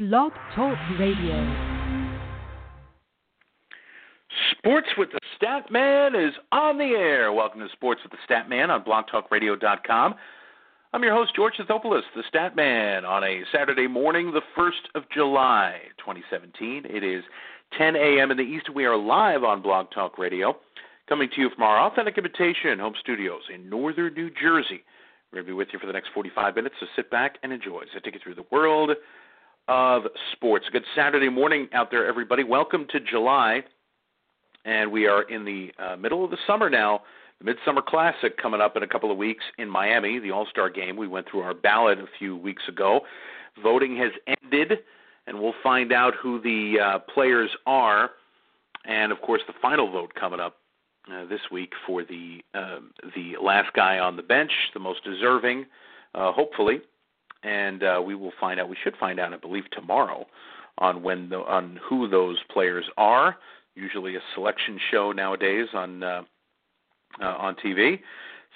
Blog Talk Radio. Sports with the Stat Man is on the air. Welcome to Sports with the Stat Man on blogtalkradio.com. I'm your host, George Thopoulos, the Stat Man, on a Saturday morning, the 1st of July, 2017. It is 10 a.m. in the East. We are live on Blog Talk Radio, coming to you from our Authentic Imitation home studios in northern New Jersey. We're going to be with you for the next 45 minutes, so sit back and enjoy as I take you through the world of sports. Good Saturday morning out there, everybody. Welcome to July, and we are in the uh, middle of the summer now. The Midsummer Classic coming up in a couple of weeks in Miami, the All Star game. We went through our ballot a few weeks ago. Voting has ended, and we'll find out who the uh, players are. And of course, the final vote coming up uh, this week for the uh, the last guy on the bench, the most deserving, uh, hopefully and uh, we will find out. We should find out, I believe, tomorrow on when the, on who those players are. Usually a selection show nowadays on uh, uh, on TV.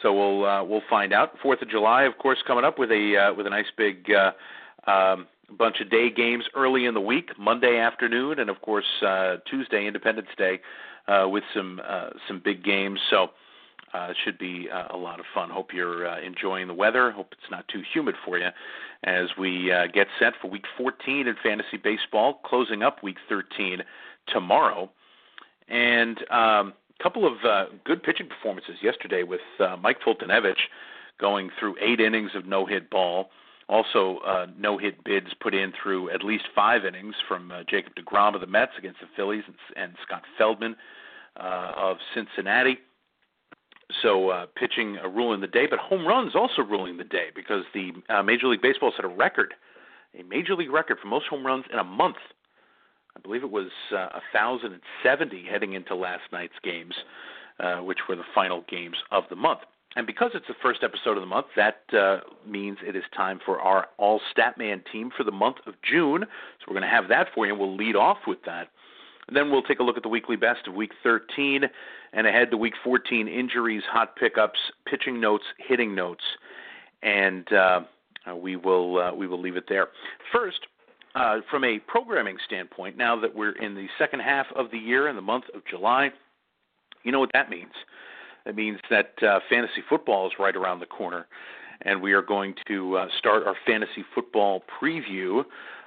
So we'll uh, we'll find out. Fourth of July, of course, coming up with a uh, with a nice big uh, um, bunch of day games early in the week, Monday afternoon, and of course uh, Tuesday, Independence Day, uh, with some uh, some big games. So uh, it should be uh, a lot of fun. Hope you're uh, enjoying the weather. Hope it's not too humid for you as we uh, get set for Week 14 in fantasy baseball, closing up Week 13 tomorrow. And um, a couple of uh, good pitching performances yesterday with uh, Mike Foltynewicz going through eight innings of no-hit ball. Also, uh, no-hit bids put in through at least five innings from uh, Jacob DeGrom of the Mets against the Phillies and, and Scott Feldman uh, of Cincinnati. So uh, pitching uh, ruling the day, but home runs also ruling the day because the uh, Major League Baseball set a record, a major league record for most home runs in a month. I believe it was uh, 1,070 heading into last night's games, uh, which were the final games of the month. And because it's the first episode of the month, that uh, means it is time for our All Statman team for the month of June. So we're going to have that for you, and we'll lead off with that. And then we'll take a look at the weekly best of Week 13 and ahead to Week 14 injuries, hot pickups, pitching notes, hitting notes, and uh, we will uh, we will leave it there. First, uh, from a programming standpoint, now that we're in the second half of the year in the month of July, you know what that means. That means that uh, fantasy football is right around the corner, and we are going to uh, start our fantasy football preview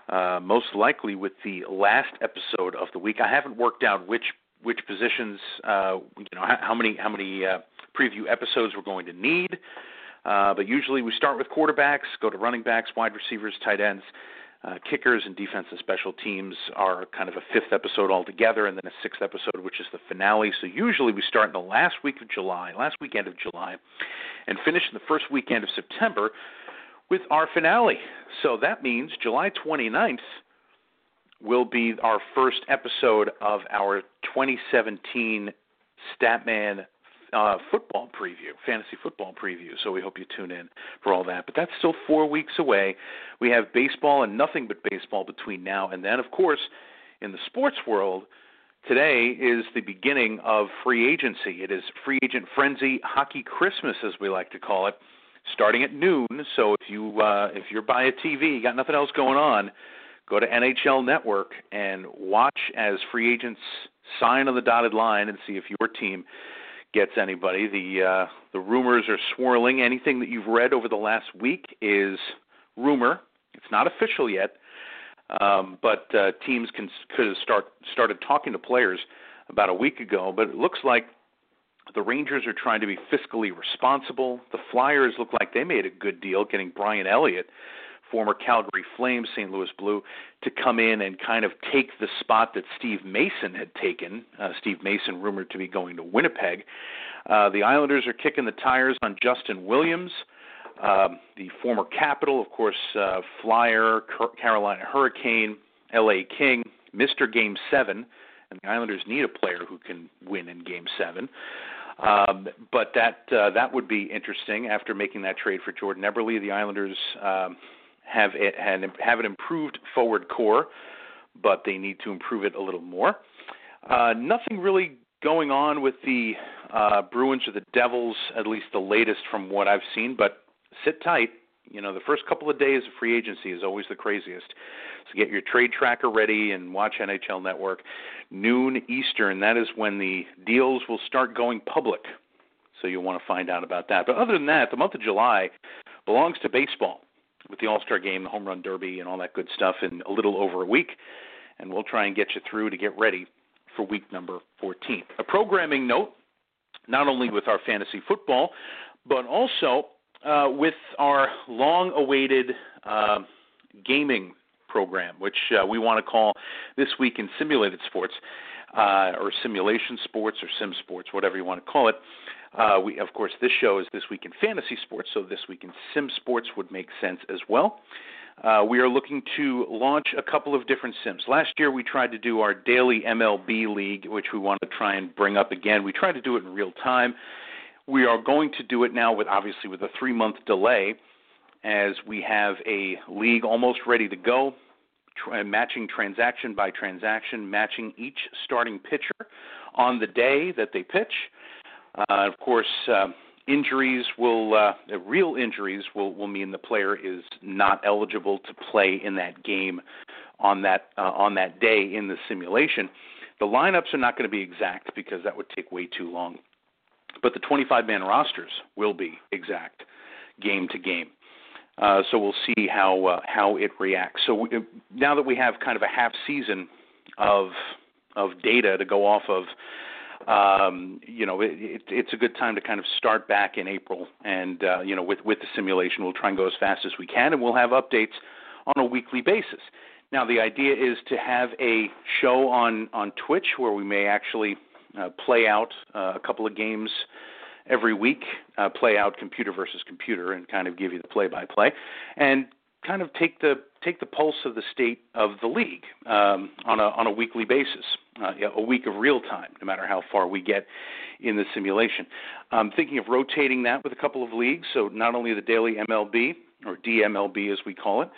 uh, most likely with the last episode of the week. I haven't worked out which which positions, uh, you know, how, how many how many uh, preview episodes we're going to need. Uh, but usually we start with quarterbacks, go to running backs, wide receivers, tight ends, uh, kickers, and defense and special teams are kind of a fifth episode altogether, and then a sixth episode, which is the finale. So usually we start in the last week of July, last weekend of July, and finish in the first weekend of September with our finale. So that means July 29th will be our first episode of our 2017 Statman uh, football preview, fantasy football preview. So we hope you tune in for all that. But that's still four weeks away. We have baseball and nothing but baseball between now and then. Of course, in the sports world, today is the beginning of free agency. It is free agent frenzy, hockey Christmas, as we like to call it starting at noon. So if you uh, if you're by a TV, you got nothing else going on, go to NHL Network and watch as free agents sign on the dotted line and see if your team gets anybody. The uh, the rumors are swirling. Anything that you've read over the last week is rumor. It's not official yet, um, but uh, teams can could have start started talking to players about a week ago. But it looks like the Rangers are trying to be fiscally responsible. The Flyers look like they made a good deal getting Brian Elliott, former Calgary Flames, St. Louis Blue, to come in and kind of take the spot that Steve Mason had taken. Uh, Steve Mason rumored to be going to Winnipeg. Uh, the Islanders are kicking the tires on Justin Williams. Um, the former Capital, of course, uh, Flyer, Carolina Hurricane, L.A. King, Mr. Game 7, and the Islanders need a player who can win in Game 7. Um, but that uh, that would be interesting. After making that trade for Jordan Eberle, the Islanders um, have it, have an improved forward core, but they need to improve it a little more. Uh, nothing really going on with the uh, Bruins or the Devils, at least the latest from what I've seen. But sit tight. You know, the first couple of days of free agency is always the craziest. So get your trade tracker ready and watch NHL Network. Noon Eastern, that is when the deals will start going public. So you'll want to find out about that. But other than that, the month of July belongs to baseball with the All Star game, the Home Run Derby, and all that good stuff in a little over a week. And we'll try and get you through to get ready for week number 14. A programming note not only with our fantasy football, but also uh, with our long awaited uh, gaming program, which uh, we want to call This Week in Simulated Sports, uh, or Simulation Sports, or Sim Sports, whatever you want to call it. Uh, we, of course, this show is This Week in Fantasy Sports, so This Week in Sim Sports would make sense as well. Uh, we are looking to launch a couple of different sims. Last year, we tried to do our daily MLB league, which we want to try and bring up again. We tried to do it in real time. We are going to do it now with obviously with a three month delay, as we have a league almost ready to go, tra- matching transaction by transaction, matching each starting pitcher on the day that they pitch. Uh, of course. Uh, injuries will uh, real injuries will will mean the player is not eligible to play in that game on that uh, on that day in the simulation. The lineups are not going to be exact because that would take way too long. But the 25 man rosters will be exact game to game. Uh, so we'll see how uh, how it reacts. So we, now that we have kind of a half season of of data to go off of, um, you know, it, it, it's a good time to kind of start back in April. And, uh, you know, with, with the simulation, we'll try and go as fast as we can, and we'll have updates on a weekly basis. Now, the idea is to have a show on, on Twitch where we may actually uh, play out uh, a couple of games every week, uh, play out computer versus computer, and kind of give you the play by play. And kind of take the take the pulse of the state of the league um, on a on a weekly basis, uh, a week of real time, no matter how far we get in the simulation. I'm thinking of rotating that with a couple of leagues, so not only the daily MLB or DMLB as we call it,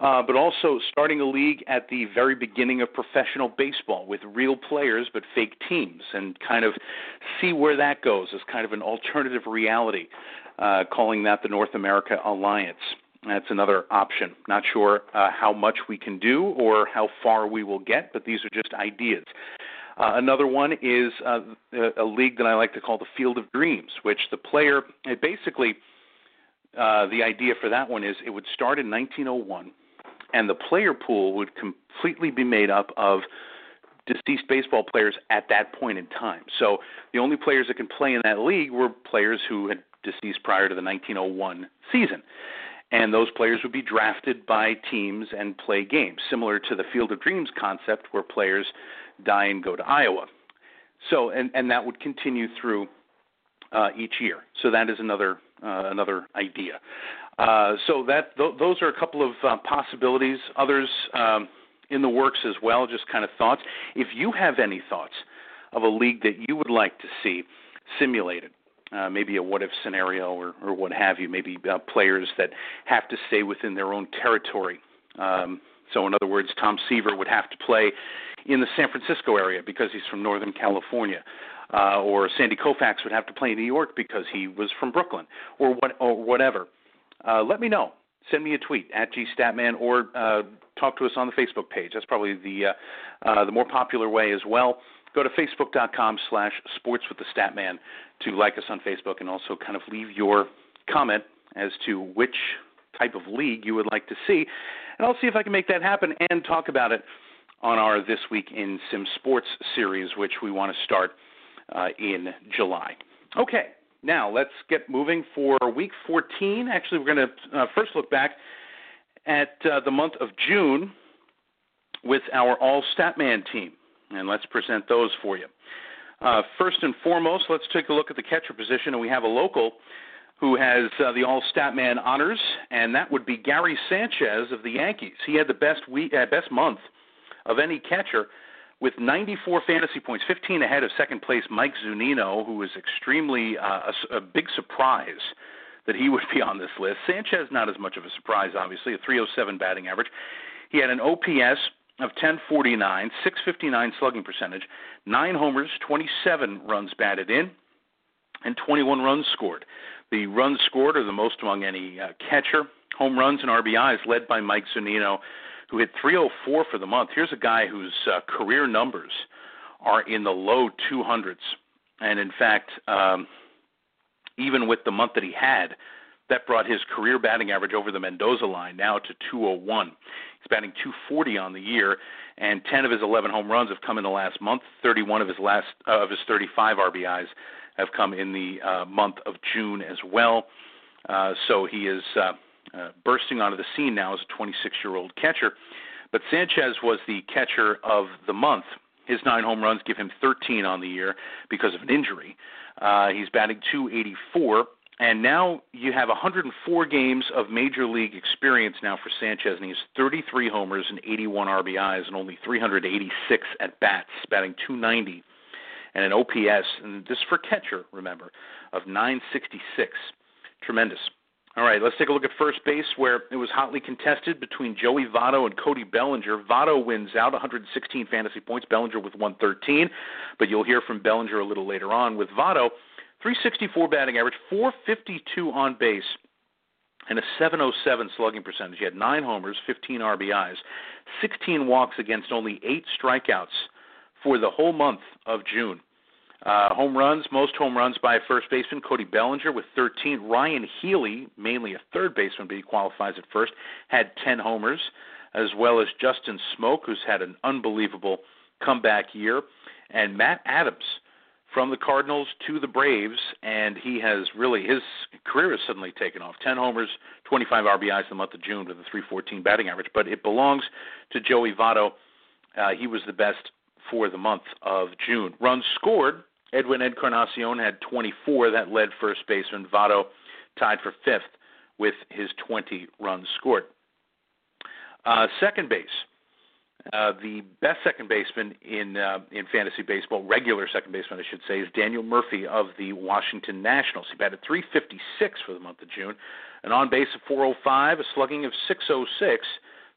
uh, but also starting a league at the very beginning of professional baseball with real players but fake teams, and kind of see where that goes as kind of an alternative reality, uh, calling that the North America Alliance. That's another option. Not sure uh, how much we can do or how far we will get, but these are just ideas. Uh, another one is uh, a league that I like to call the Field of Dreams, which the player, it basically, uh, the idea for that one is it would start in 1901, and the player pool would completely be made up of deceased baseball players at that point in time. So the only players that can play in that league were players who had deceased prior to the 1901 season and those players would be drafted by teams and play games, similar to the Field of Dreams concept where players die and go to Iowa. So, and, and that would continue through uh, each year. So that is another uh, another idea. Uh, so that th- those are a couple of uh, possibilities. Others um, in the works as well. Just kind of thoughts. If you have any thoughts of a league that you would like to see simulated, uh, maybe a what if scenario or, or what have you, maybe uh, players that have to stay within their own territory. Um, so, in other words, Tom Seaver would have to play in the San Francisco area because he's from Northern California. Uh, or Sandy Koufax would have to play in New York because he was from Brooklyn, or what, or whatever. Uh, let me know. Send me a tweet at gstatman, or uh, talk to us on the Facebook page. That's probably the uh, uh, the more popular way as well go to facebook.com slash sports with the statman to like us on facebook and also kind of leave your comment as to which type of league you would like to see and i'll see if i can make that happen and talk about it on our this week in sim sports series which we want to start uh, in july okay now let's get moving for week 14 actually we're going to uh, first look back at uh, the month of june with our all statman team and let's present those for you. Uh, first and foremost, let's take a look at the catcher position, and we have a local who has uh, the All Statman honors, and that would be Gary Sanchez of the Yankees. He had the best week, uh, best month of any catcher with 94 fantasy points, 15 ahead of second place Mike Zunino, who was extremely uh, a, a big surprise that he would be on this list. Sanchez, not as much of a surprise, obviously, a 307 batting average. He had an OPS of 1049, 659 slugging percentage, nine homers, 27 runs batted in, and 21 runs scored. The runs scored are the most among any uh, catcher. Home runs and RBIs led by Mike Zunino who hit 304 for the month. Here's a guy whose uh, career numbers are in the low 200s. And in fact, um, even with the month that he had, that brought his career batting average over the Mendoza line now to 201. He's batting 240 on the year, and 10 of his 11 home runs have come in the last month. 31 of his last uh, of his 35 RBIs have come in the uh, month of June as well. Uh, so he is uh, uh, bursting onto the scene now as a 26 year old catcher. But Sanchez was the catcher of the month. His nine home runs give him 13 on the year because of an injury. Uh, he's batting 284. And now you have 104 games of major league experience now for Sanchez, and he has 33 homers and 81 RBIs and only 386 at bats, batting 290, and an OPS, and this is for catcher, remember, of 966. Tremendous. All right, let's take a look at first base, where it was hotly contested between Joey Votto and Cody Bellinger. Votto wins out 116 fantasy points, Bellinger with 113, but you'll hear from Bellinger a little later on. With Votto, 364 batting average, 452 on base, and a 707 slugging percentage. He had nine homers, 15 RBIs, 16 walks against only eight strikeouts for the whole month of June. Uh, home runs, most home runs by a first baseman, Cody Bellinger with 13. Ryan Healy, mainly a third baseman, but he qualifies at first, had 10 homers, as well as Justin Smoak, who's had an unbelievable comeback year, and Matt Adams from the Cardinals to the Braves, and he has really his career has suddenly taken off. 10 homers, 25 RBIs in the month of June with a 314 batting average, but it belongs to Joey Votto. Uh, he was the best for the month of June. Runs scored Edwin Encarnacion had 24. That led first baseman Votto, tied for fifth with his 20 runs scored. Uh, second base. Uh, the best second baseman in uh, in fantasy baseball, regular second baseman, I should say, is Daniel Murphy of the Washington Nationals. He batted 356 for the month of June, an on base of 405, a slugging of 606,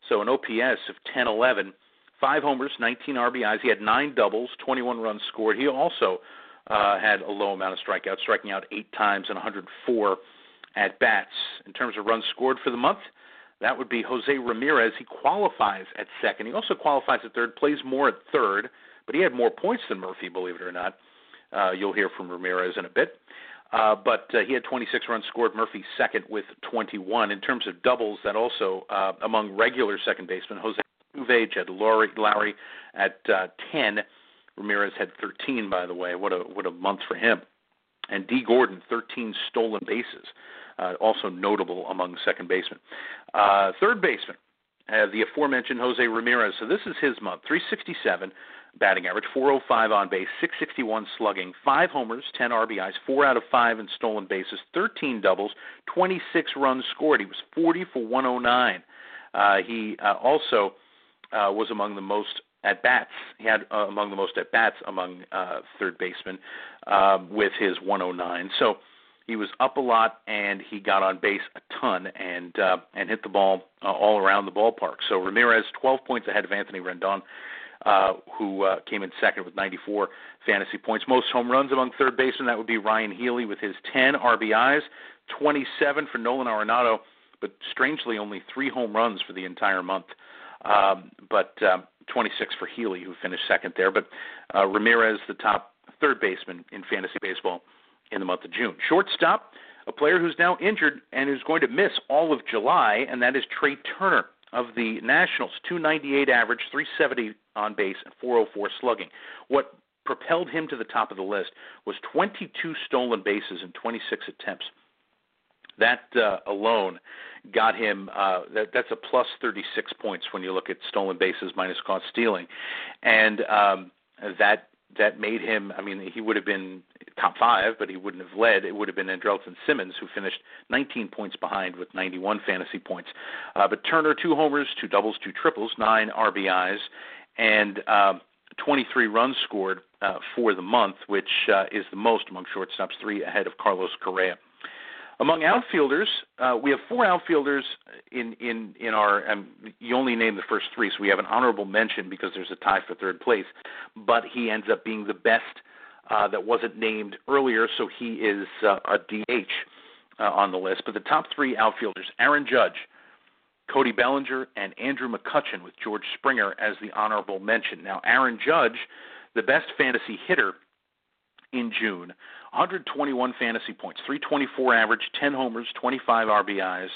so an OPS of 1011, five homers, 19 RBIs. He had nine doubles, 21 runs scored. He also uh, had a low amount of strikeouts, striking out eight times and 104 at bats. In terms of runs scored for the month, that would be Jose Ramirez. He qualifies at second. He also qualifies at third, plays more at third, but he had more points than Murphy, believe it or not. Uh, you'll hear from Ramirez in a bit. Uh, but uh, he had 26 runs scored. Murphy second with 21. In terms of doubles, that also uh, among regular second basemen, Jose Altuve, Jed Lowrie, Lowrie at uh, 10 Ramirez had 13, by the way. What a what a month for him. And Dee Gordon, 13 stolen bases, uh, also notable among second basemen. Uh, third baseman, uh, the aforementioned Jose Ramirez. So this is his month. 367 batting average, 405 on base, 661 slugging, five homers, 10 RBIs, four out of five in stolen bases, 13 doubles, 26 runs scored. He was 40 for 109. Uh, he uh, also uh, was among the most at bats. He had uh, among the most at bats among uh, third basemen um, with his 109. So he was up a lot and he got on base a ton and uh, and hit the ball uh, all around the ballpark. So Ramirez 12 points ahead of Anthony Rendon. Uh, who uh, came in second with 94 fantasy points. Most home runs among third basemen, that would be Ryan Healy with his 10 RBIs, 27 for Nolan Arenado, but strangely only three home runs for the entire month. Um, but um, 26 for Healy, who finished second there. But uh, Ramirez, the top third baseman in fantasy baseball in the month of June. Shortstop, a player who's now injured and who's going to miss all of July, and that is Trea Turner of the Nationals. 298 average, 370 on base, and 404 slugging. What propelled him to the top of the list was 22 stolen bases in 26 attempts. That uh, alone got him. Uh, that, that's a plus 36 points when you look at stolen bases minus caught stealing, and um, that that made him. I mean, he would have been top five, but he wouldn't have led. It would have been Andrelton Simmons, who finished 19 points behind with 91 fantasy points. Uh, but Turner, two homers, two doubles, two triples, nine RBIs, and uh, 23 runs scored uh, for the month, which uh, is the most among shortstops, three ahead of Carlos Correa. Among outfielders, uh, we have four outfielders in in in our. Um, you only name the first three, so we have an honorable mention because there's a tie for third place. But he ends up being the best uh, that wasn't named earlier, so he is uh, a DH uh, on the list. But the top three outfielders: Aaron Judge, Cody Bellinger, and Andrew McCutchen, with George Springer as the honorable mention. Now, Aaron Judge, the best fantasy hitter in June, 121 fantasy points, 324 average, 10 homers, 25 RBIs,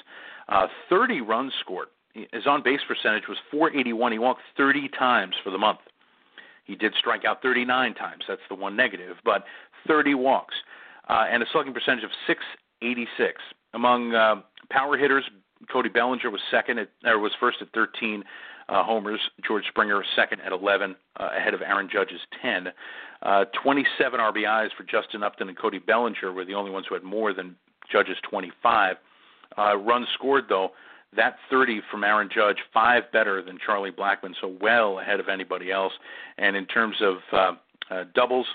uh, 30 runs scored. His on base percentage was 481. He walked 30 times for the month. He did strike out 39 times. That's the one negative, but 30 walks uh, and a slugging percentage of 686. Among uh, power hitters, Cody Bellinger was second at, or was first at 13 uh, homers. George Springer second at 11, uh, ahead of Aaron Judge's 10. Uh, 27 RBIs for Justin Upton and Cody Bellinger were the only ones who had more than Judge's 25. Uh, runs scored though, that 30 from Aaron Judge, five better than Charlie Blackmon, so well ahead of anybody else. And in terms of uh, uh, doubles,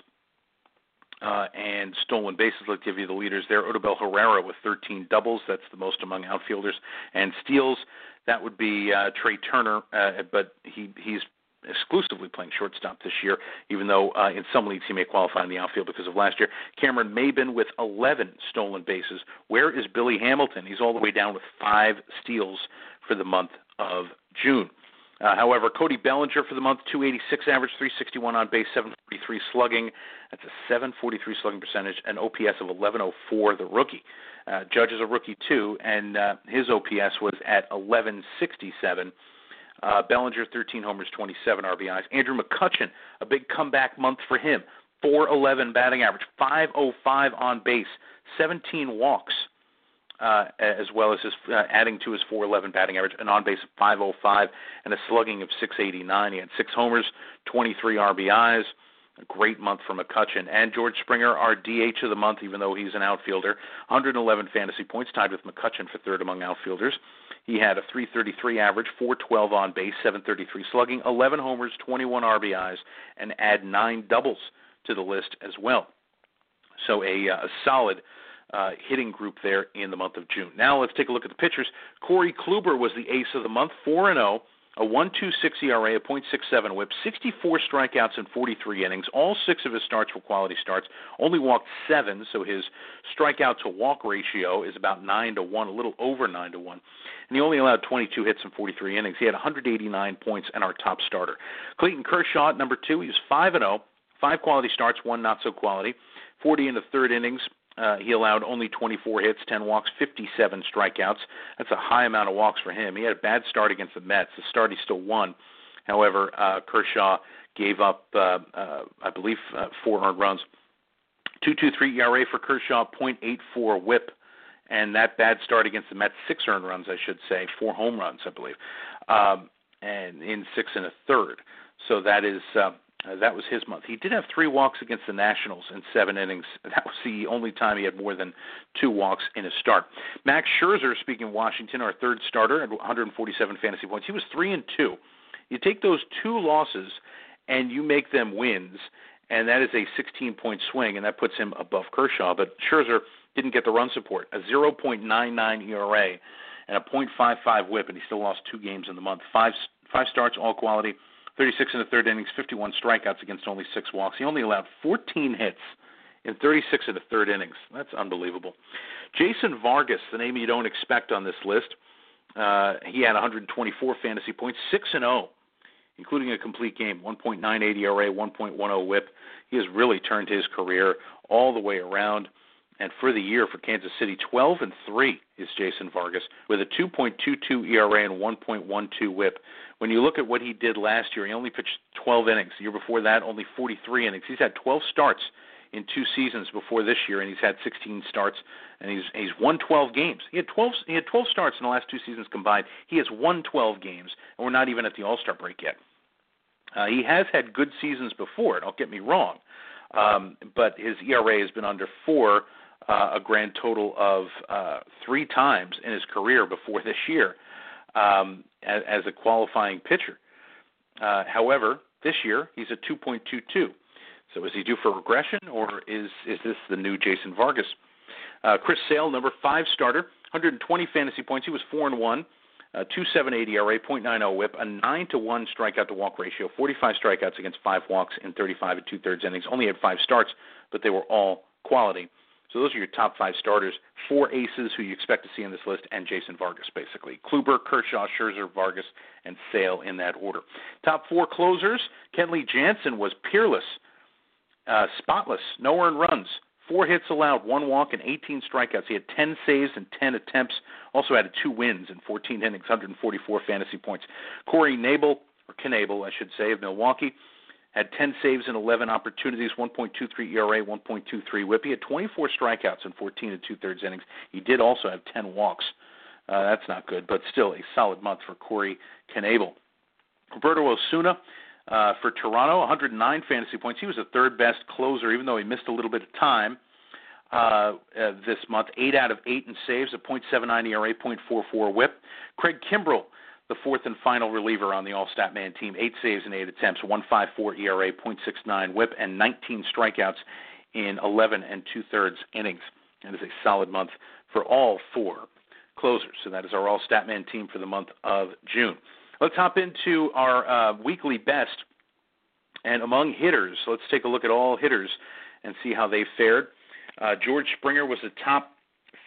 uh, and stolen bases. Let's give you the leaders there. Odubel Herrera with 13 doubles. That's the most among outfielders. And steals, that would be uh, Trea Turner, uh, but he he's exclusively playing shortstop this year, even though uh, in some leagues he may qualify in the outfield because of last year. Cameron Maybin with 11 stolen bases. Where is Billy Hamilton? He's all the way down with five steals for the month of June. Uh, however, Cody Bellinger for the month, 286 average, 361 on base, 743 slugging. That's a 743 slugging percentage, an OPS of 1104, the rookie. Uh, Judge is a rookie too, and uh, his OPS was at 1167. Uh, Bellinger, 13 homers, 27 RBIs. Andrew McCutchen, a big comeback month for him. 411 batting average, 505 on base, 17 walks, uh, as well as his uh, adding to his 411 batting average, an on base of 505 and a slugging of 689. He had six homers, 23 RBIs. A great month for McCutchen and George Springer, our DH of the month, even though he's an outfielder. 111 fantasy points, tied with McCutchen for third among outfielders. He had a 333 average, 412 on base, 733 slugging, 11 homers, 21 RBIs, and add nine doubles to the list as well. So a, uh, a solid uh, hitting group there in the month of June. Now let's take a look at the pitchers. Corey Kluber was the ace of the month, 4 and 0, a 1.26 ERA, a .67 WHIP, 64 strikeouts in 43 innings. All six of his starts were quality starts. Only walked seven, so his strikeout to walk ratio is about nine to one, a little over nine to one. And he only allowed 22 hits in 43 innings. He had 189 points and our top starter. Clayton Kershaw at number two. He was 5 and 0, five quality starts, one not so quality. 40 in the third innings, uh, he allowed only 24 hits, 10 walks, 57 strikeouts. That's a high amount of walks for him. He had a bad start against the Mets. The start he still won. However, uh, Kershaw gave up, uh, uh, I believe, uh, four earned runs. 2.23 ERA for Kershaw, .84 WHIP, and that bad start against the Mets, six earned runs, I should say, four home runs, I believe, um, and in six and a third. So that is uh, uh, that was his month. He did have three walks against the Nationals in seven innings. That was the only time he had more than two walks in a start. Max Scherzer, speaking of Washington, our third starter at 147 fantasy points. He was three and two. You take those two losses and you make them wins, and that is a 16 point swing, and that puts him above Kershaw. But Scherzer didn't get the run support, a 0.99 ERA and a .55 WHIP, and he still lost two games in the month. Five five starts, all quality. 36 in the third innings, 51 strikeouts against only six walks. He only allowed 14 hits in 36 of the third innings. That's unbelievable. Jason Vargas, the name you don't expect on this list, uh, he had 124 fantasy points, 6 and 0, including a complete game, 1.98 ERA, 1.10 WHIP. He has really turned his career all the way around. And for the year for Kansas City, 12 and 3 is Jason Vargas with a 2.22 ERA and 1.12 WHIP. When you look at what he did last year, he only pitched 12 innings. The year before that, only 43 innings. He's had 12 starts in two seasons before this year, and he's had 16 starts, and he's he's won 12 games. He had 12 he had 12 starts in the last two seasons combined. He has won 12 games, and we're not even at the All Star break yet. Uh, he has had good seasons before. Don't get me wrong, um, but his ERA has been under four uh, a grand total of uh, three times in his career before this year um, as, as a qualifying pitcher. Uh, however, this year he's at 2.22. So is he due for regression, or is is this the new Jason Vargas? Uh, Chris Sale, number five starter, 120 fantasy points. He was four and one, uh, 2.78 ERA, 0.90 WHIP, a nine to one strikeout to walk ratio, 45 strikeouts against five walks in 35 and two thirds innings. Only had five starts, but they were all quality. So those are your top five starters, four aces who you expect to see in this list, and Jason Vargas, basically. Kluber, Kershaw, Scherzer, Vargas, and Sale in that order. Top four closers, Kenley Jansen was peerless, uh, spotless, no earned runs, four hits allowed, one walk, and 18 strikeouts. He had 10 saves and 10 attempts. Also added two wins in 14 innings, 144 fantasy points. Corey Knebel, or Knebel, I should say, of Milwaukee, had 10 saves and 11 opportunities, 1.23 ERA, 1.23 WHIP. He had 24 strikeouts in 14 and two thirds innings. He did also have 10 walks. Uh, that's not good, but still a solid month for Corey Knebel. Roberto Osuna uh, for Toronto, 109 fantasy points. He was the third best closer, even though he missed a little bit of time uh, uh, this month. Eight out of eight in saves, a .79 ERA, .44 WHIP. Craig Kimbrel the fourth and final reliever on the All Stat Man team. Eight saves in eight attempts, 1.54 ERA, .69 WHIP, and 19 strikeouts in 11 and two thirds innings. That is a solid month for all four closers. So that is our All Stat Man team for the month of June. Let's hop into our uh, weekly best. And among hitters, let's take a look at all hitters and see how they fared. Uh, George Springer was the top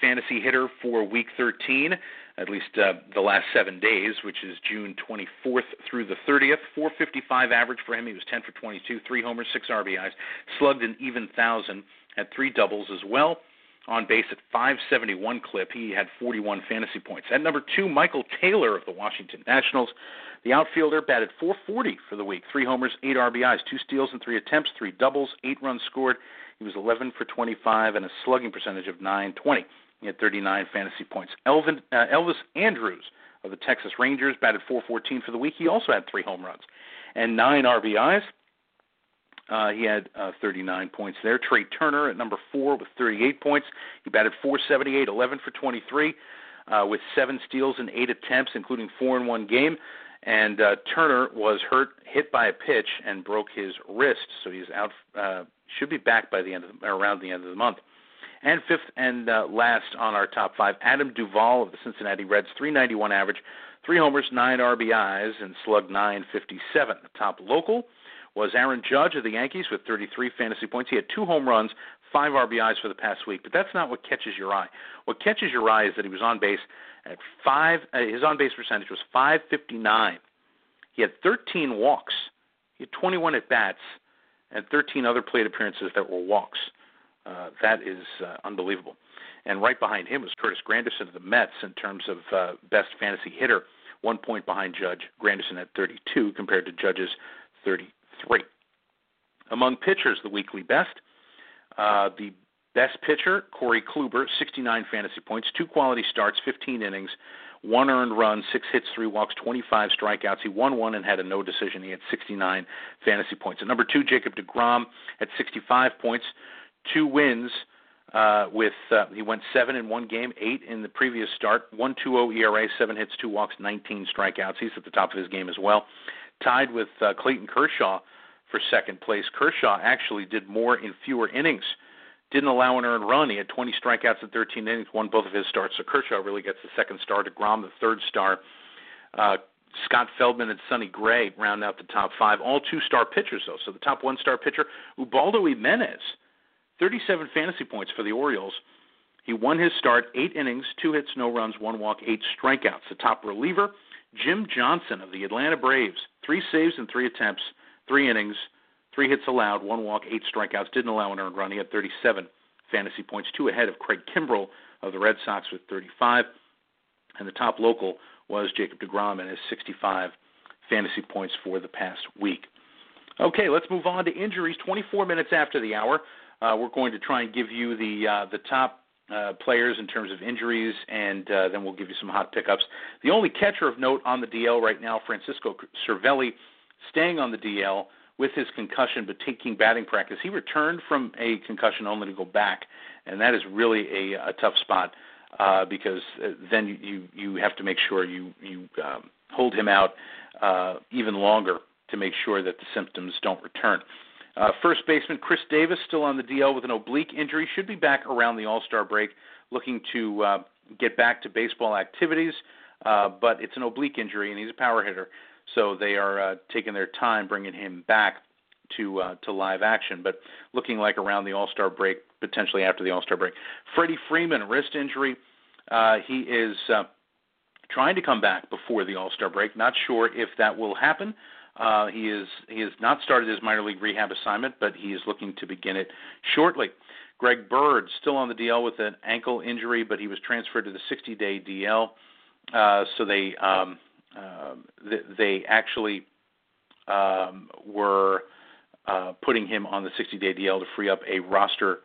fantasy hitter for Week 13 at least uh, the last seven days, which is June 24th through the 30th. 455 average for him. He was 10 for 22, three homers, six RBIs, slugged an even thousand, had three doubles as well. On base at 571 clip, he had 41 fantasy points. At number two, Michael Taylor of the Washington Nationals. The outfielder batted 440 for the week, three homers, eight RBIs, two steals and three attempts, three doubles, eight runs scored. He was 11 for 25 and a slugging percentage of 920. He had 39 fantasy points. Elvin, uh, Elvis Andrus of the Texas Rangers batted 414 for the week. He also had three home runs and nine RBIs. Uh, he had uh, 39 points there. Trea Turner at number four with 38 points. He batted 478, 11 for 23, uh, with seven steals and eight attempts, including four in one game. And uh, Turner was hurt, hit by a pitch, and broke his wrist, so he's out. Uh, should be back by the end of the, around the end of the month. And fifth and uh, last on our top five, Adam Duvall of the Cincinnati Reds, 391 average, three homers, nine RBIs, and slugged 957. The top local was Aaron Judge of the Yankees with 33 fantasy points. He had two home runs, five RBIs for the past week, but that's not what catches your eye. What catches your eye is that he was on base at five. Uh, his on base percentage was 559. He had 13 walks. He had 21 at bats and 13 other plate appearances that were walks. Uh, that is uh, unbelievable. And right behind him was Curtis Granderson of the Mets in terms of uh, best fantasy hitter, one point behind Judge. Granderson at 32 compared to Judge's 33. Among pitchers, the weekly best. Uh, the best pitcher, Corey Kluber, 69 fantasy points, two quality starts, 15 innings, one earned run, six hits, three walks, 25 strikeouts. He won one and had a no decision. He had 69 fantasy points. At number two, Jacob DeGrom at 65 points, two wins. Uh, with uh, he went seven in one game, eight in the previous start, one two zero ERA, seven hits, two walks, 19 strikeouts. He's at the top of his game as well. Tied with uh, Clayton Kershaw for second place. Kershaw actually did more in fewer innings. Didn't allow an earned run. He had 20 strikeouts in 13 innings, won both of his starts. So Kershaw really gets the second star. DeGrom, the third star. Uh, Scott Feldman and Sonny Gray round out the top five. All two-star pitchers, though. So the top one-star pitcher, Ubaldo Jimenez 37 fantasy points for the Orioles. He won his start, eight innings, two hits, no runs, one walk, eight strikeouts. The top reliever, Jim Johnson of the Atlanta Braves, three saves and three attempts, three innings, three hits allowed, one walk, eight strikeouts. Didn't allow an earned run. He had 37 fantasy points, two ahead of Craig Kimbrel of the Red Sox with 35. And the top local was Jacob DeGrom and his 65 fantasy points for the past week. Okay, let's move on to injuries. 24 minutes after the hour. Uh, we're going to try and give you the uh, the top uh, players in terms of injuries, and uh, then we'll give you some hot pickups. The only catcher of note on the DL right now, Francisco Cervelli, staying on the DL with his concussion but taking batting practice. He returned from a concussion only to go back, and that is really a, a tough spot uh, because uh, then you, you have to make sure you you um, hold him out uh, even longer to make sure that the symptoms don't return. Uh, first baseman Chris Davis still on the DL with an oblique injury, should be back around the All Star break, looking to uh, get back to baseball activities. Uh, but it's an oblique injury, and he's a power hitter, so they are uh, taking their time bringing him back to uh, to live action. But looking like around the All Star break, potentially after the All Star break. Freddie Freeman, wrist injury. Uh, he is uh, trying to come back before the All Star break. Not sure if that will happen. Uh, he is he has not started his minor league rehab assignment, but he is looking to begin it shortly. Greg Bird still on the DL with an ankle injury, but he was transferred to the 60-day DL. Uh, so they um, uh, th- they actually um, were uh, putting him on the 60-day DL to free up a roster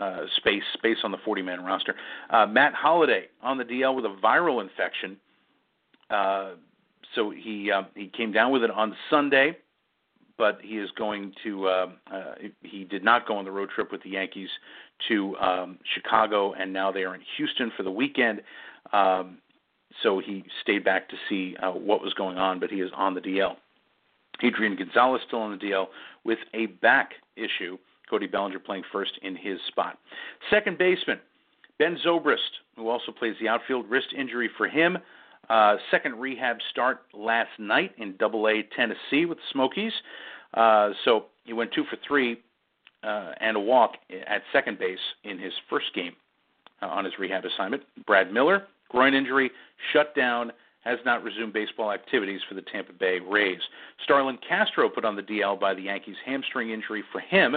uh, space space on the 40-man roster. Uh, Matt Holliday on the DL with a viral infection. Uh, so he uh, he came down with it on Sunday, but he is going to. Uh, uh, he did not go on the road trip with the Yankees to um, Chicago, and now they are in Houston for the weekend. Um, so he stayed back to see uh, what was going on, but he is on the DL. Adrian Gonzalez still on the DL with a back issue. Cody Bellinger playing first in his spot. Second baseman Ben Zobrist, who also plays the outfield, wrist injury for him. Uh, second rehab start last night in Double A Tennessee with the Smokies. Uh, so he went two for three uh, and a walk at second base in his first game uh, on his rehab assignment. Brad Miller, groin injury, shut down, has not resumed baseball activities for the Tampa Bay Rays. Starlin Castro put on the DL by the Yankees, hamstring injury for him.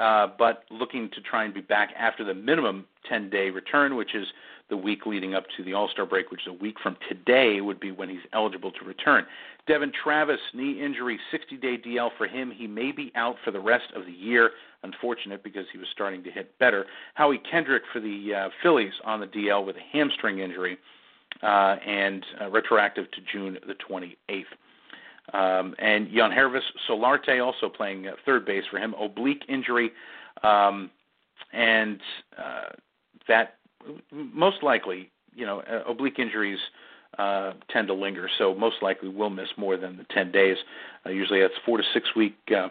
Uh, but looking to try and be back after the minimum 10 day return, which is the week leading up to the All Star break, which is a week from today, would be when he's eligible to return. Devon Travis, knee injury, 60 day DL for him. He may be out for the rest of the year. Unfortunate because he was starting to hit better. Howie Kendrick for the uh, Phillies on the DL with a hamstring injury uh, and uh, retroactive to June the 28th. Um, and Yangervis Solarte also playing uh, third base for him, oblique injury, um, and uh, that most likely, you know, uh, oblique injuries uh, tend to linger, so most likely will miss more than the 10 days. Uh, usually that's four to six week uh,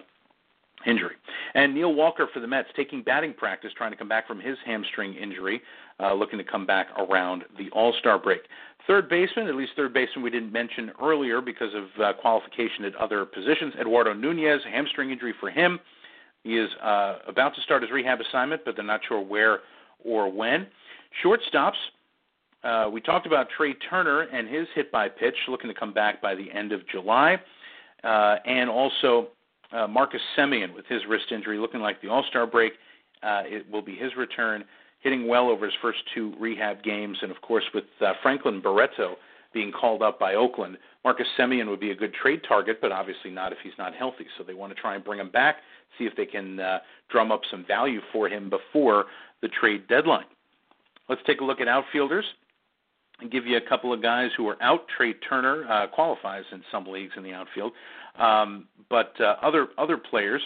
injury. And Neil Walker for the Mets taking batting practice, trying to come back from his hamstring injury, uh, looking to come back around the All Star break. Third baseman, at least third baseman we didn't mention earlier because of uh, qualification at other positions. Eduardo Nunez, hamstring injury for him. He is uh, about to start his rehab assignment, but they're not sure where or when. Shortstops, uh, we talked about Trea Turner and his hit by pitch, looking to come back by the end of July. Uh, and also uh, Marcus Semien with his wrist injury, looking like the All Star break. Uh, it will be his return, hitting well over his first two rehab games. And of course, with uh, Franklin Barreto being called up by Oakland, Marcus Semien would be a good trade target, but obviously not if he's not healthy. So they want to try and bring him back, see if they can uh, drum up some value for him before the trade deadline. Let's take a look at outfielders and give you a couple of guys who are out. Trea Turner uh, qualifies in some leagues in the outfield, um, but uh, other other players,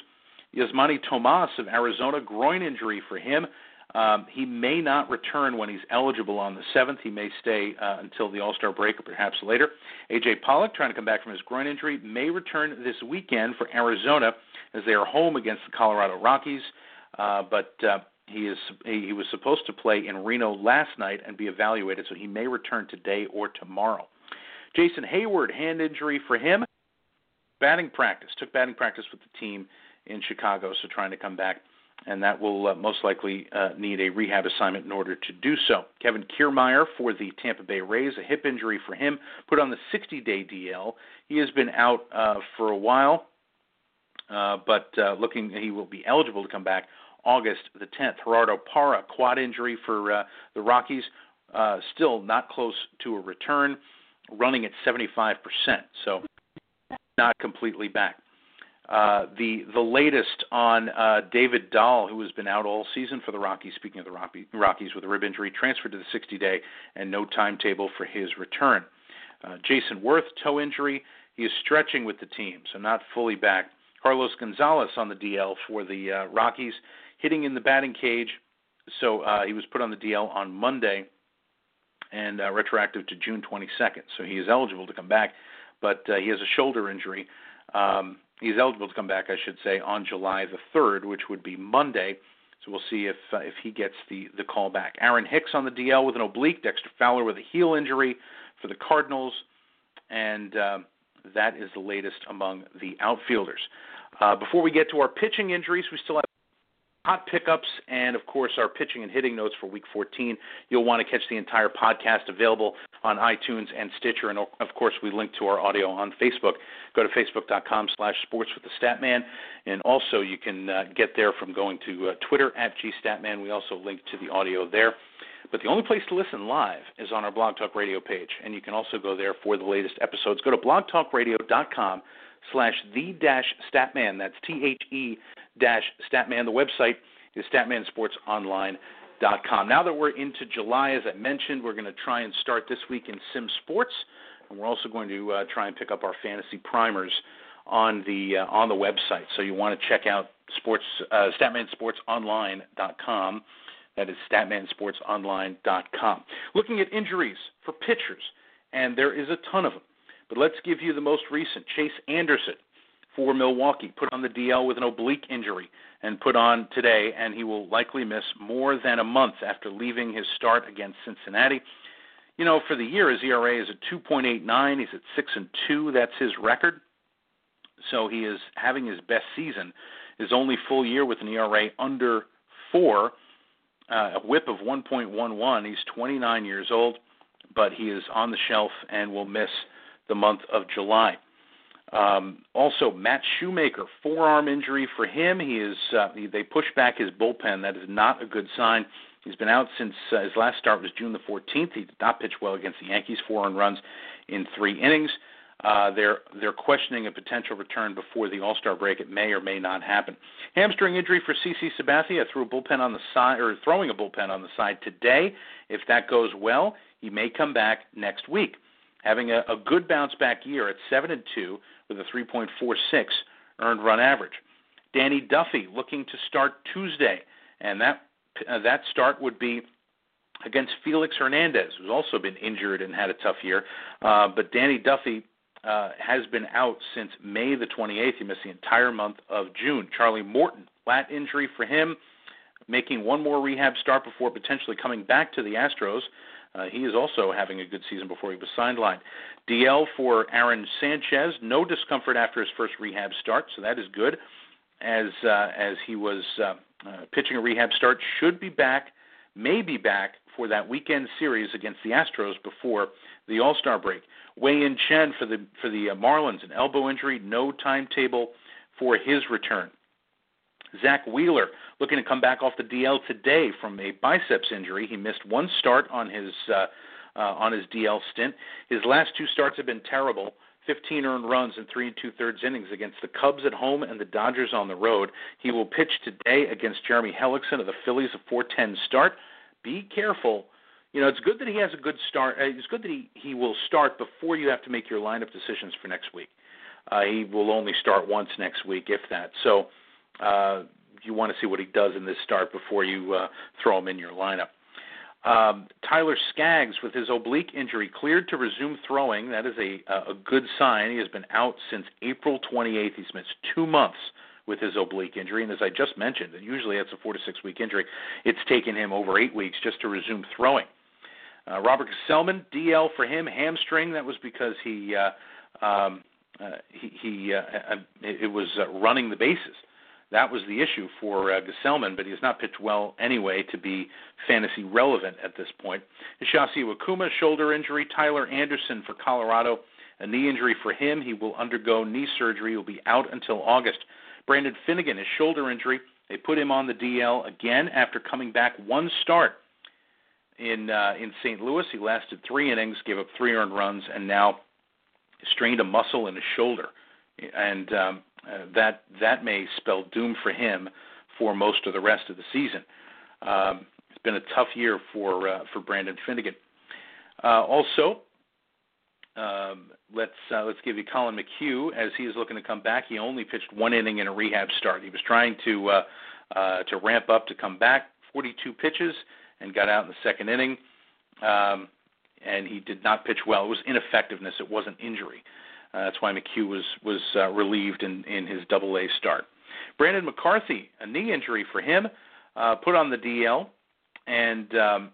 Yasmany Tomas of Arizona, groin injury for him. Um, he may not return when he's eligible on the 7th. He may stay uh, until the All Star break or perhaps later. AJ Pollock, trying to come back from his groin injury, may return this weekend for Arizona as they are home against the Colorado Rockies. Uh, but uh, he is he was supposed to play in Reno last night and be evaluated, so he may return today or tomorrow. Jason Heyward, hand injury for him. Batting practice took batting practice with the team in Chicago, so trying to come back, and that will uh, most likely uh, need a rehab assignment in order to do so. Kevin Kiermaier for the Tampa Bay Rays, a hip injury for him, put on the 60-day DL. He has been out uh, for a while, uh, but uh, looking he will be eligible to come back August the 10th. Gerardo Parra, quad injury for uh, the Rockies, uh, still not close to a return, running at 75%, so not completely back. Uh, the the latest on uh, David Dahl, who has been out all season for the Rockies. Speaking of the Rockies, with a rib injury, transferred to the 60-day and no timetable for his return. Uh, Jayson Werth, toe injury. He is stretching with the team, so not fully back. Carlos Gonzalez on the DL for the uh, Rockies hitting in the batting cage. So uh, he was put on the DL on Monday and uh, retroactive to June 22nd. So he is eligible to come back, but uh, he has a shoulder injury. Um, he's eligible to come back, I should say, on July the third, which would be Monday. So we'll see if uh, if he gets the the call back. Aaron Hicks on the DL with an oblique. Dexter Fowler with a heel injury for the Cardinals, and uh, that is the latest among the outfielders. Uh, before we get to our pitching injuries, we still have hot pickups and of course our pitching and hitting notes for week 14 you'll want to catch the entire podcast available on itunes and stitcher and of course we link to our audio on facebook. Go to facebook.com slash sports with the and also you can uh, get there from going to uh, twitter at gstatman we also link to the audio there. But the only place to listen live is on our blog talk radio page and you can also go there for the latest episodes. Go to blogtalkradio.com slash the dash statman that's t-h-e dash statman. The website is statmansportsonline.com. Now that we're into July, as I mentioned, we're going to try and start this week in Sim Sports, and we're also going to uh, try and pick up our fantasy primers on the uh, on the website. So you want to check out sports uh, statmansportsonline.com. That is statmansportsonline.com. Looking at injuries for pitchers, and there is a ton of them. But let's give you the most recent. Chase Anderson for Milwaukee, put on the DL with an oblique injury and put on today, and he will likely miss more than a month after leaving his start against Cincinnati. You know, for the year, his ERA is at 2.89. He's at six and two. That's his record. So he is having his best season. His only full year with an ERA under four, uh, a WHIP of 1.11. He's 29 years old, but he is on the shelf and will miss the month of July. Um, also, Matt Shoemaker, forearm injury for him. He is uh, they pushed back his bullpen. That is not a good sign. He's been out since uh, his last start was June the 14th. He did not pitch well against the Yankees, four earned runs in three innings. Uh, they're they're questioning a potential return before the All Star break. It may or may not happen. Hamstring injury for CC Sabathia. Threw a bullpen on the side or throwing a bullpen on the side today. If that goes well, he may come back next week. Having a, a good bounce back year at seven and two with a 3.46 earned run average. Danny Duffy looking to start Tuesday, and that uh, that start would be against Felix Hernandez, who's also been injured and had a tough year. Uh, but Danny Duffy uh, has been out since May the 28th. He missed the entire month of June. Charlie Morton, lat injury for him, making one more rehab start before potentially coming back to the Astros. Uh, he is also having a good season before he was sidelined. DL for Aaron Sanchez, no discomfort after his first rehab start, so that is good. As uh, as he was uh, uh, pitching a rehab start, should be back, may be back for that weekend series against the Astros before the All Star break. Wei Yin Chen for the for the uh, Marlins, an elbow injury, no timetable for his return. Zack Wheeler looking to come back off the DL today from a biceps injury. He missed one start on his uh, uh, on his DL stint. His last two starts have been terrible. 15 earned runs in three and two thirds innings against the Cubs at home and the Dodgers on the road. He will pitch today against Jeremy Hellickson of the Phillies, a 4:10 start. Be careful. You know, it's good that he has a good start. Uh, it's good that he he will start before you have to make your lineup decisions for next week. Uh, he will only start once next week, if that. So uh, you want to see what he does in this start before you uh, throw him in your lineup. Um, Tyler Skaggs, with his oblique injury, cleared to resume throwing. That is a, a good sign. He has been out since April 28th. He's missed two months with his oblique injury. And as I just mentioned, and usually that's a four to six week injury, it's taken him over eight weeks just to resume throwing. Uh, Robert Gsellman, DL for him, hamstring. That was because he uh, um, uh, he, he uh, uh it was uh, running the bases that was the issue for uh, Gsellman, but he has not pitched well anyway to be fantasy relevant at this point. Hisashi Iwakuma, shoulder injury. Tyler Anderson for Colorado, a knee injury for him. He will undergo knee surgery. He will be out until August. Brandon Finnegan, his shoulder injury. They put him on the DL again after coming back one start in uh, in St. Louis. He lasted three innings, gave up three earned runs, and now strained a muscle in his shoulder. And um, uh, that that may spell doom for him for most of the rest of the season. Um, it's been a tough year for uh, for Brandon Finnegan. Uh, also, um, let's uh, let's give you Collin McHugh as he is looking to come back. He only pitched one inning in a rehab start. He was trying to uh, uh, to ramp up to come back. 42 pitches and got out in the second inning, um, and he did not pitch well. It was ineffectiveness. It wasn't injury. Uh, that's why McHugh was was uh, relieved in in his Double A start. Brandon McCarthy, a knee injury for him, uh, put on the DL, and um,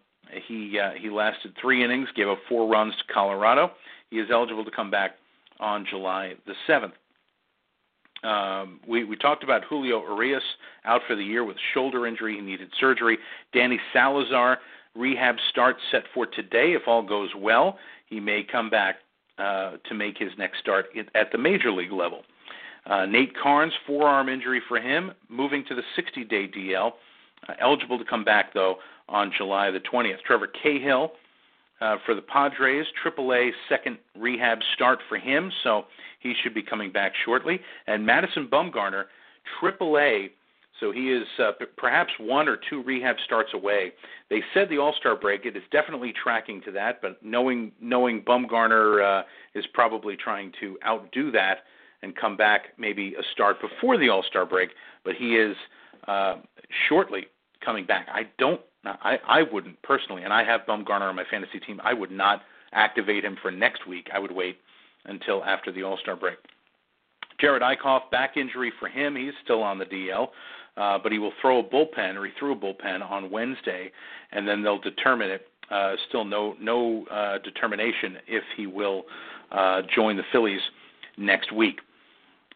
he uh, he lasted three innings, gave up four runs to Colorado. He is eligible to come back on July the seventh. Um, we, we talked about Julio Urias out for the year with shoulder injury. He needed surgery. Danny Salazar rehab start set for today. If all goes well, he may come back uh, to make his next start at the major league level. Uh, Nate Karns, forearm injury for him, moving to the 60 day DL. Uh, eligible to come back, though, on July the 20th. Trevor Cahill uh, for the Padres, AAA second rehab start for him, so he should be coming back shortly. And Madison Bumgarner, AAA, so he is uh, perhaps one or two rehab starts away. They said the All Star break; it is definitely tracking to that, but knowing knowing Bumgarner uh, is probably trying to outdo that and come back maybe a start before the All Star break. But he is uh, shortly coming back. I don't I, I wouldn't personally, and I have Bumgarner on my fantasy team. I would not activate him for next week. I would wait until after the All Star break. Jared Eickhoff, back injury for him. He's still on the DL, uh, but he will throw a bullpen, or he threw a bullpen on Wednesday, and then they'll determine it. Uh, still no no uh, determination if he will uh, join the Phillies next week.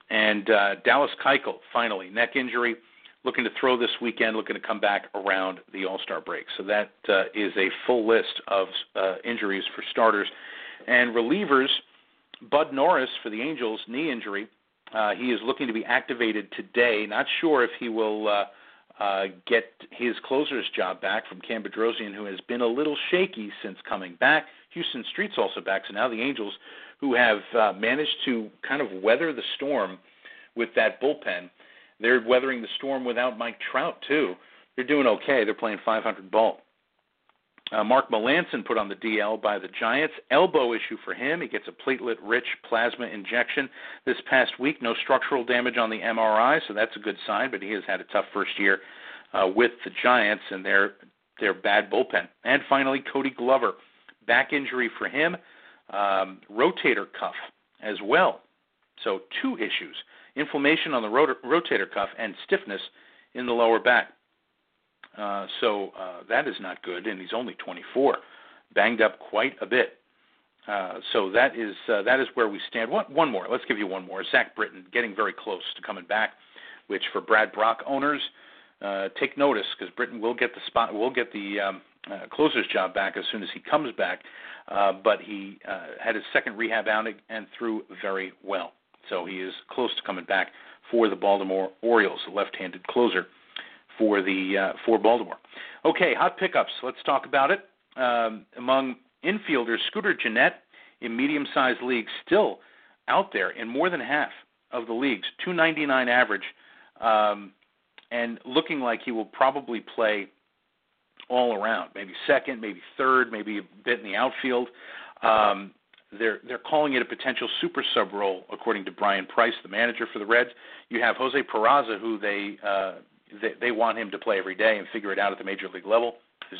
And uh, Dallas Keuchel, finally, neck injury looking to throw this weekend, looking to come back around the All Star break. So that uh, is a full list of uh, injuries for starters. And relievers, Bud Norris for the Angels, knee injury. Uh, he is looking to be activated today. Not sure if he will uh, uh, get his closer's job back from Cam Bedrosian, who has been a little shaky since coming back. Houston Street's also back. So now the Angels, who have uh, managed to kind of weather the storm with that bullpen, they're weathering the storm without Mike Trout too. They're doing okay. They're playing 500 ball. Uh, Mark Melancon put on the DL by the Giants. Elbow issue for him. He gets a platelet-rich plasma injection this past week. No structural damage on the MRI, so that's a good sign. But he has had a tough first year uh, with the Giants and their their bad bullpen. And finally, Koda Glover, back injury for him, um, rotator cuff as well. So two issues inflammation on the rot- rotator cuff, and stiffness in the lower back. Uh, so uh, that is not good, and he's only 24, banged up quite a bit. Uh, so that is uh, that is where we stand. One, one more. Let's give you one more. Zach Britton getting very close to coming back, which for Brad Brach owners, uh, take notice because Britton will get the spot, will get the um, uh, closer's job back as soon as he comes back. Uh, but he uh, had his second rehab outing and threw very well. So he is close to coming back for the Baltimore Orioles, the left-handed closer for the uh, for Baltimore. Okay, hot pickups. Let's talk about it. Um, among infielders, Scooter Gennett in medium-sized leagues still out there in more than half of the leagues, 299 average, um, and looking like he will probably play all around, maybe second, maybe third, maybe a bit in the outfield. Um, they're they're calling it a potential super sub role, according to Bryan Price, the manager for the Reds. You have Jose Peraza, who they uh, they, they want him to play every day and figure it out at the major league level.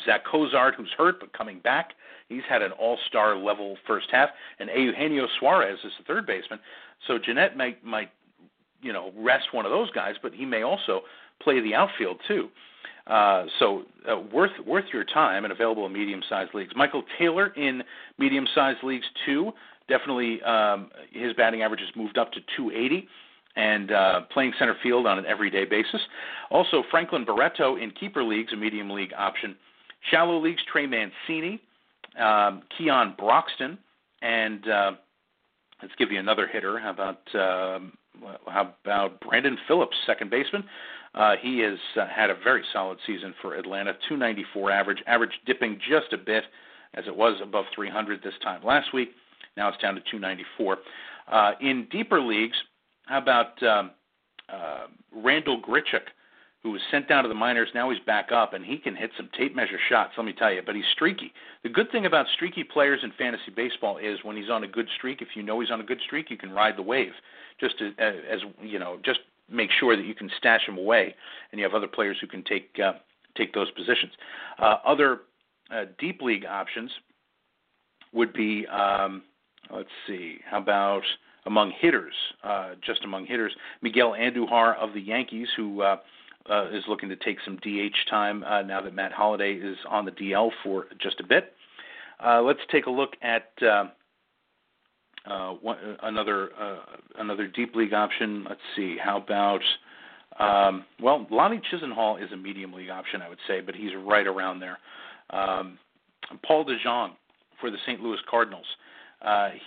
Zack Cozart, who's hurt but coming back, he's had an all-star level first half, and Eugenio Suarez is the third baseman. So Gennett might might you know rest one of those guys, but he may also play the outfield too. Uh, so uh, worth worth your time and available in medium-sized leagues. Michael Taylor in medium-sized leagues too. Definitely, um, his batting average has moved up to 280 and uh, playing center field on an everyday basis. Also, Franklin Barreto in keeper leagues, a medium league option. Shallow leagues, Trey Mancini, um, Keon Broxton, and uh, let's give you another hitter. How about um, how about Brandon Phillips, second baseman? Uh, he has uh, had a very solid season for Atlanta, 294 average, average dipping just a bit as it was above 300 this time last week. Now it's down to 294. Uh, in deeper leagues, how about um, uh, Randal Grichuk, who was sent down to the minors? Now he's back up, and he can hit some tape measure shots. Let me tell you, but he's streaky. The good thing about streaky players in fantasy baseball is when he's on a good streak. If you know he's on a good streak, you can ride the wave. Just as, as you know, just make sure that you can stash them away, and you have other players who can take uh, take those positions. Uh, other uh, deep league options would be, um, let's see, how about among hitters, uh, just among hitters. Miguel Andujar of the Yankees, who uh, uh, is looking to take some DH time uh, now that Matt Holliday is on the DL for just a bit. Uh, let's take a look at uh, uh, one, another uh, another deep league option. Let's see. How about um, well, Lonnie Chisenhall is a medium league option, I would say, but he's right around there. Um, Paul DeJong for the St. Louis Cardinals. Uh,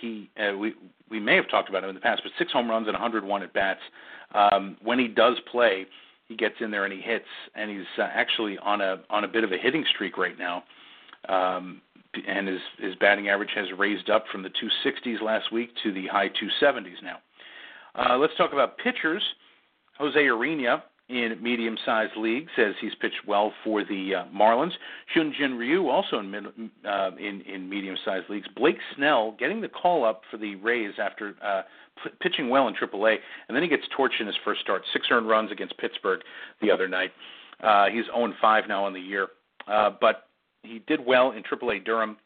he uh, we we may have talked about him in the past, but six home runs and 101 at bats. Um, when he does play, he gets in there and he hits, and he's uh, actually on a on a bit of a hitting streak right now. Um, and his his batting average has raised up from the 260s last week to the high 270s now. Uh, let's talk about pitchers. Jose Urena in medium-sized leagues as he's pitched well for the uh, Marlins. Hyunjin Ryu also in, mid, uh, in in medium-sized leagues. Blake Snell getting the call up for the Rays after uh, p- pitching well in AAA, and then he gets torched in his first start. Six earned runs against Pittsburgh the other night. Uh, he's 0-5 now on the year, uh, but he did well in AAA Durham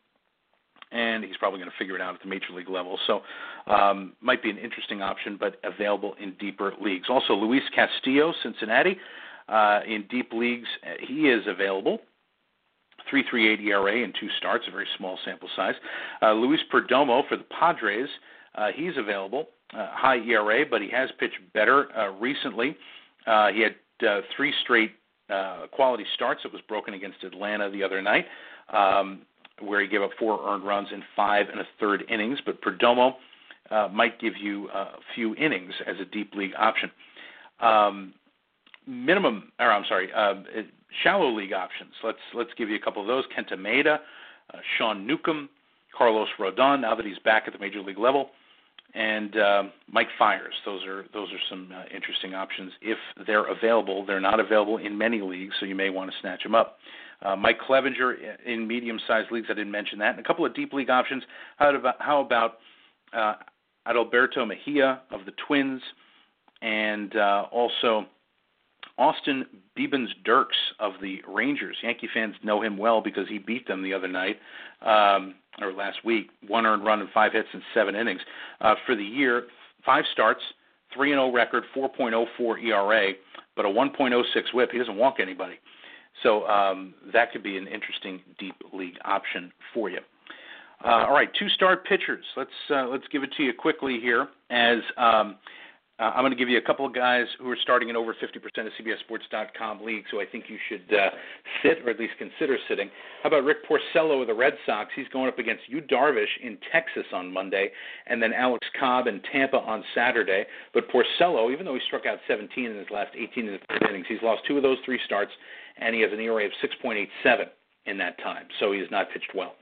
and he's probably going to figure it out at the major league level. So, um, might be an interesting option, but available in deeper leagues. Also, Luis Castillo, Cincinnati, uh, in deep leagues, he is available. 3.38 ERA in two starts, a very small sample size. Uh, Luis Perdomo for the Padres, uh, he's available. Uh, high ERA, but he has pitched better uh, recently. Uh, he had uh, three straight uh, quality starts. It was broken against Atlanta the other night. Um, where he gave up four earned runs in five and a third innings. But Perdomo uh, might give you a few innings as a deep league option. Um, minimum, or I'm sorry, uh, shallow league options. Let's let's give you a couple of those. Kenta Maeda, uh, Sean Newcomb, Carlos Rodon. Now that he's back at the major league level, and uh, Mike Fiers. Those are those are some uh, interesting options if they're available. They're not available in many leagues, so you may want to snatch them up. Uh, Mike Clevinger in medium-sized leagues. I didn't mention that. And a couple of deep league options. How about how about uh, Adalberto Mejia of the Twins, and uh, also Austin Biebens Dirks of the Rangers. Yankee fans know him well because he beat them the other night um, or last week. One earned run and five hits in seven innings. Uh, for the year, five starts, three and zero oh record, 4.04 ERA, but a 1.06 WHIP. He doesn't walk anybody. So um, that could be an interesting deep league option for you. Uh, all right, two-star pitchers. Let's uh, let's give it to you quickly here. As um, uh, I'm going to give you a couple of guys who are starting in over 50% of CBSSports.com leagues who I think you should uh, sit or at least consider sitting. How about Rick Porcello of the Red Sox? He's going up against Yu Darvish in Texas on Monday, and then Alex Cobb in Tampa on Saturday. But Porcello, even though he struck out 17 in his last 18 in the third innings, he's lost two of those three starts and he has an ERA of 6.87 in that time, so he has not pitched well.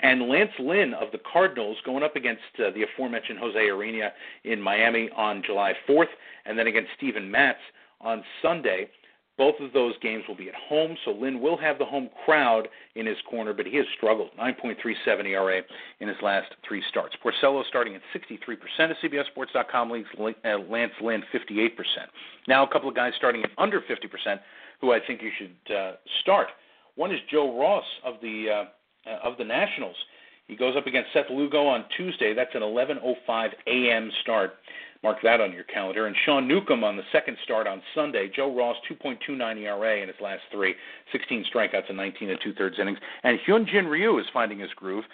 And Lance Lynn of the Cardinals going up against uh, the aforementioned Jose Urena in Miami on July 4th, and then against Steven Matz on Sunday. Both of those games will be at home, so Lynn will have the home crowd in his corner, but he has struggled. 9.37 ERA in his last three starts. Porcello starting at 63% of CBSSports.com leagues, uh, Lance Lynn 58%. Now a couple of guys starting at under 50% who I think you should uh, start. One is Joe Ross of the uh, uh of the Nationals. He goes up against Seth Lugo on Tuesday. That's an 11:05 a.m. start. Mark that on your calendar. And Sean Newcomb on the second start on Sunday. Joe Ross 2.29 ERA in his last three, 16 strikeouts in 19 and two thirds innings. And Hyunjin Ryu is finding his groove.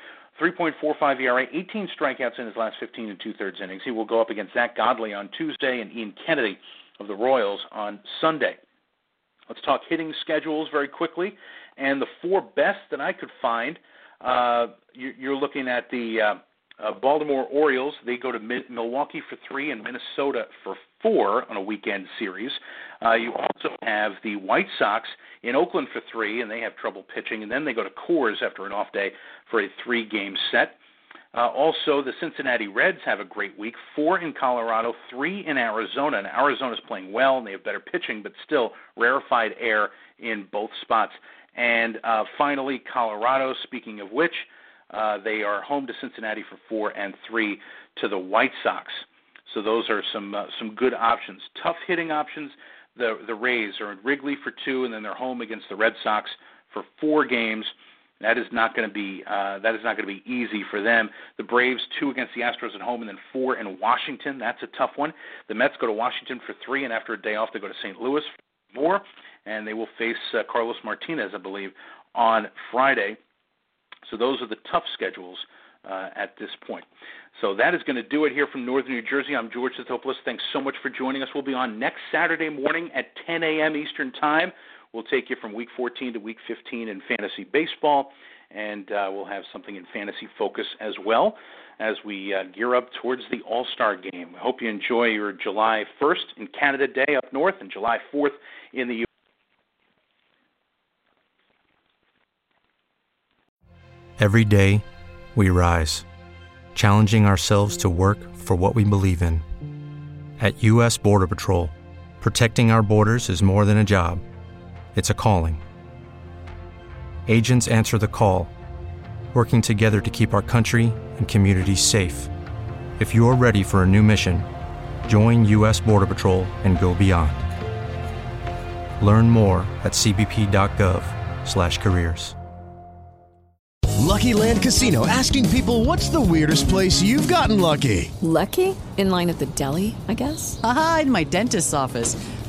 3.45 ERA, 18 strikeouts in his last 15 and two thirds innings. He will go up against Zack Godley on Tuesday and Ian Kennedy of the Royals on Sunday. Let's talk hitting schedules very quickly. And the four best that I could find, uh, you're looking at the uh, uh, Baltimore Orioles. They go to Milwaukee for three and Minnesota for four on a weekend series. Uh, you also have the White Sox in Oakland for three, and they have trouble pitching. And then they go to Coors after an off day for a three game set. Uh, also, the Cincinnati Reds have a great week. Four in Colorado, three in Arizona. And Arizona's playing well, and they have better pitching, but still rarefied air in both spots. And uh, finally, Colorado. Speaking of which, uh, they are home to Cincinnati for four and three to the White Sox. So those are some uh, some good options. Tough hitting options. The the Rays are in Wrigley for two, and then they're home against the Red Sox for four games. That is not going to be uh, that is not going to be easy for them. The Braves two against the Astros at home, and then four in Washington. That's a tough one. The Mets go to Washington for three, and after a day off, they go to St. Louis for four, and they will face uh, Carlos Martinez, I believe, on Friday. So those are the tough schedules uh, at this point. So that is going to do it here from Northern New Jersey. I'm George Sotopoulos. Thanks so much for joining us. We'll be on next Saturday morning at 10 a.m. Eastern Time. We'll take you from week 14 to week 15 in fantasy baseball, and uh, we'll have something in fantasy focus as well as we uh, gear up towards the All Star game. I hope you enjoy your July 1st in Canada Day up north and July 4th in the U.S. Every day, we rise, challenging ourselves to work for what we believe in. At U.S. Border Patrol, protecting our borders is more than a job, it's a calling. Agents answer the call, working together to keep our country and communities safe. If you're ready for a new mission, join U.S. Border Patrol and go beyond. Learn more at cbp.gov/careers. Lucky Land Casino asking people what's the weirdest place you've gotten lucky? Lucky? In line at the deli, I guess? Aha, in my dentist's office.